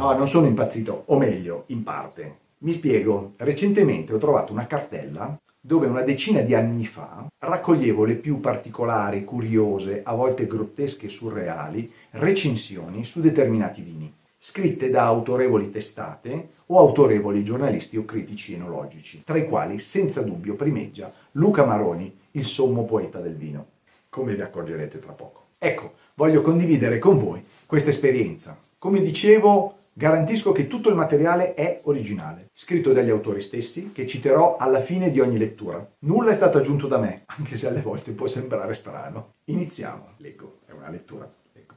No, non sono impazzito, o meglio, in parte. Mi spiego, recentemente ho trovato una cartella dove una decina di anni fa raccoglievo le più particolari, curiose, a volte grottesche e surreali recensioni su determinati vini, scritte da autorevoli testate o autorevoli giornalisti o critici enologici, tra i quali senza dubbio primeggia Luca Maroni, il sommo poeta del vino, come vi accorgerete tra poco. Ecco, voglio condividere con voi questa esperienza. Come dicevo, garantisco che tutto il materiale è originale, scritto dagli autori stessi, che citerò alla fine di ogni lettura. Nulla è stato aggiunto da me, anche se alle volte può sembrare strano. Iniziamo. Leggo, è una lettura. Leggo.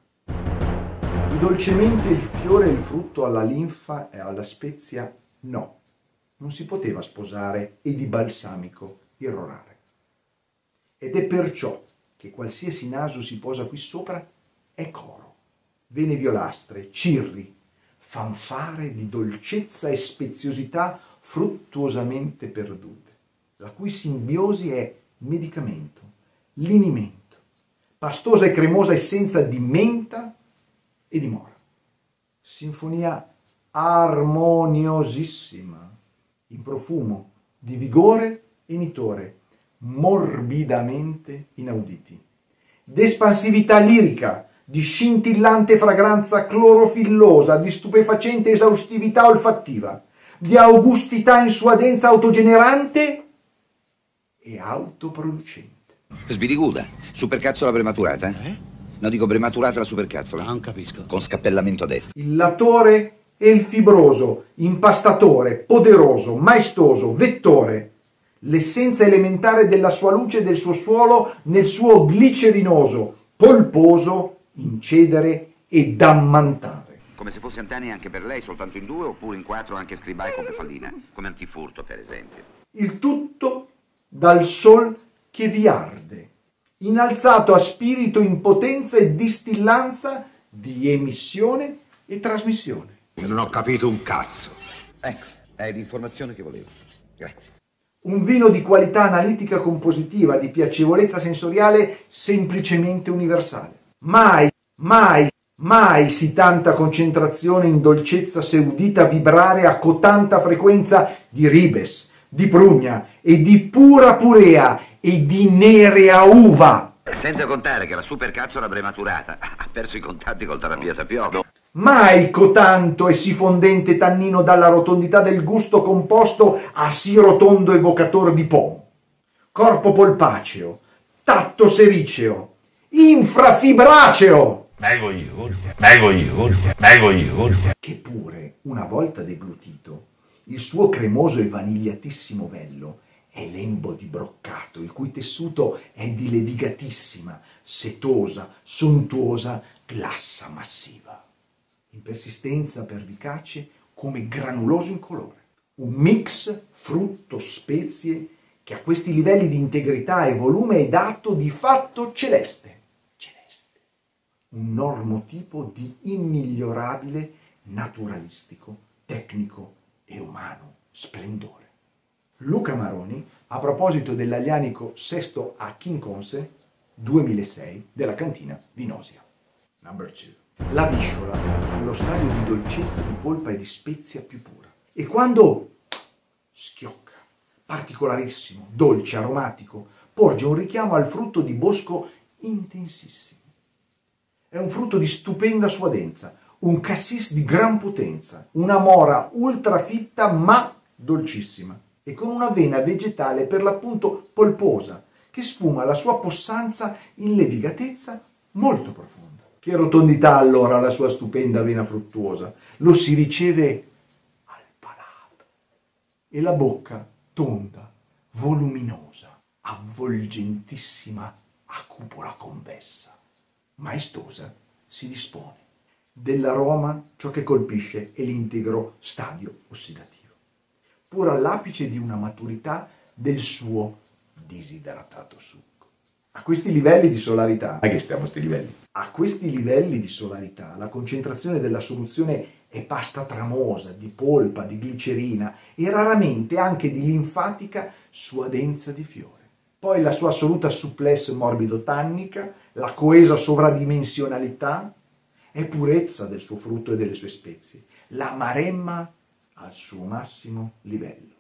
Dolcemente il fiore e il frutto alla linfa e alla spezia, no. Non si poteva sposare e di balsamico irrorare. Ed è perciò che qualsiasi naso si posa qui sopra è coro, vene violastre, cirri, fanfare di dolcezza e speziosità fruttuosamente perdute, la cui simbiosi è medicamento, linimento, pastosa e cremosa essenza di menta e di mora. Sinfonia armoniosissima, in profumo, di vigore e nitore, morbidamente inauditi, d'espansività lirica, di scintillante fragranza clorofillosa, di stupefacente esaustività olfattiva, di augustità in sua densa autogenerante e autoproducente. Sbiriguda, supercazzola prematurata? Eh? No, dico prematurata la supercazzola. Non capisco. Con scappellamento a destra. Il latore e il fibroso, impastatore, poderoso, maestoso, vettore, l'essenza elementare della sua luce e del suo suolo nel suo glicerinoso, polposo, incedere e dammantare. Come se fosse Antani anche per lei, soltanto in due, oppure in quattro anche scribai con Pefallina, come antifurto per esempio. Il tutto dal sol che vi arde, innalzato a spirito in potenza e distillanza di emissione e trasmissione. Non ho capito un cazzo. Ecco, è l'informazione che volevo. Grazie. Un vino di qualità analitica compositiva, di piacevolezza sensoriale semplicemente universale. Mai, mai, mai si tanta concentrazione in dolcezza se udita vibrare a cotanta frequenza di ribes, di prugna e di pura purea e di nerea uva. Senza contare che la supercazzola prematurata ha perso i contatti col terapia tapiodo. Mai cotanto e si fondente tannino dalla rotondità del gusto composto a sì rotondo evocatore di pomo. Corpo polpaceo, tatto sericeo, infrafibraceo, Mego io, mego io, mego io. che pure, una volta deglutito, il suo cremoso e vanigliatissimo vello è lembo di broccato, il cui tessuto è di levigatissima, setosa, sontuosa glassa massiva, in persistenza pervicace come granuloso in colore. Un mix frutto-spezie che a questi livelli di integrità e volume è dato di fatto. Celeste. Un normotipo di immigliorabile naturalistico, tecnico e umano splendore. Luca Maroni, a proposito dell'alianico sesto a Chinconse 2006 della cantina Vinosia. Number 2. La visciola allo stadio di dolcezza di polpa e di spezia più pura. E quando schiocca, particolarissimo, dolce, aromatico, porge un richiamo al frutto di bosco intensissimo. È un frutto di stupenda suadenza, un cassis di gran potenza, una mora ultra fitta ma dolcissima e con una vena vegetale per l'appunto polposa che sfuma la sua possanza in levigatezza molto profonda. Che rotondità allora la sua stupenda vena fruttuosa, lo si riceve al palato e la bocca tonda, voluminosa, avvolgentissima a cupola convessa, maestosa, si dispone. Dell'aroma ciò che colpisce è l'integro stadio ossidativo, pur all'apice di una maturità del suo disidratato succo. A questi livelli di solarità, a che stiamo questi livelli? A questi livelli di solarità la concentrazione della soluzione è pasta tramosa, di polpa, di glicerina e raramente anche di linfatica suadenza di fiore. Poi la sua assoluta souplesse morbido-tannica, la coesa sovradimensionalità e purezza del suo frutto e delle sue spezie, la maremma al suo massimo livello,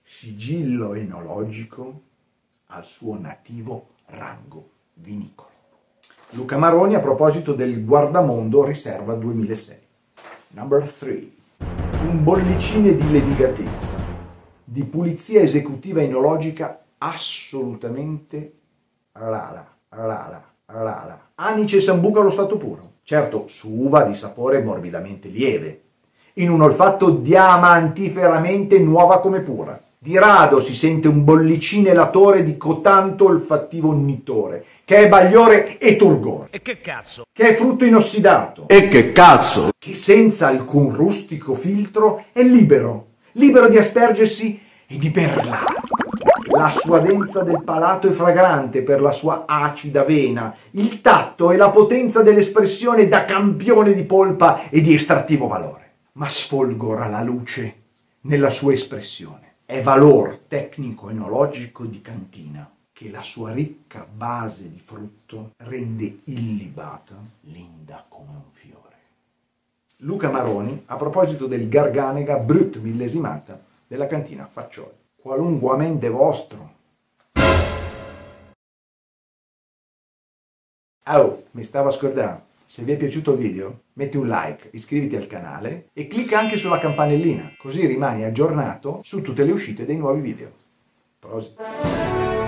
sigillo enologico al suo nativo rango vinicolo. Luca Maroni a proposito del Guardamondo Riserva 2006. Number 3. Un bollicine di levigatezza, di pulizia esecutiva enologica assolutamente rala, rala, rala. Anice e sambuca allo stato puro. Certo, su uva di sapore morbidamente lieve, in un olfatto diamantiferamente nuova come pura. Di rado si sente un bollicine latore di cotanto olfattivo nitore, che è bagliore e turgore. E che cazzo? Che è frutto inossidato. E che cazzo? Che senza alcun rustico filtro è libero, libero di aspergersi e di perlare. La suadenza del palato è fragrante per la sua acida vena, il tatto e la potenza dell'espressione da campione di polpa e di estrattivo valore. Ma sfolgora la luce nella sua espressione è valor tecnico-enologico di cantina che la sua ricca base di frutto rende illibata, linda come un fiore. Luca Maroni, a proposito del Garganega Brut millesimata della cantina Faccioli. Qualunquamente vostro. Oh, mi stavo a scordare. Se vi è piaciuto il video, metti un like, iscriviti al canale e clicca anche sulla campanellina, così rimani aggiornato su tutte le uscite dei nuovi video. Prosit.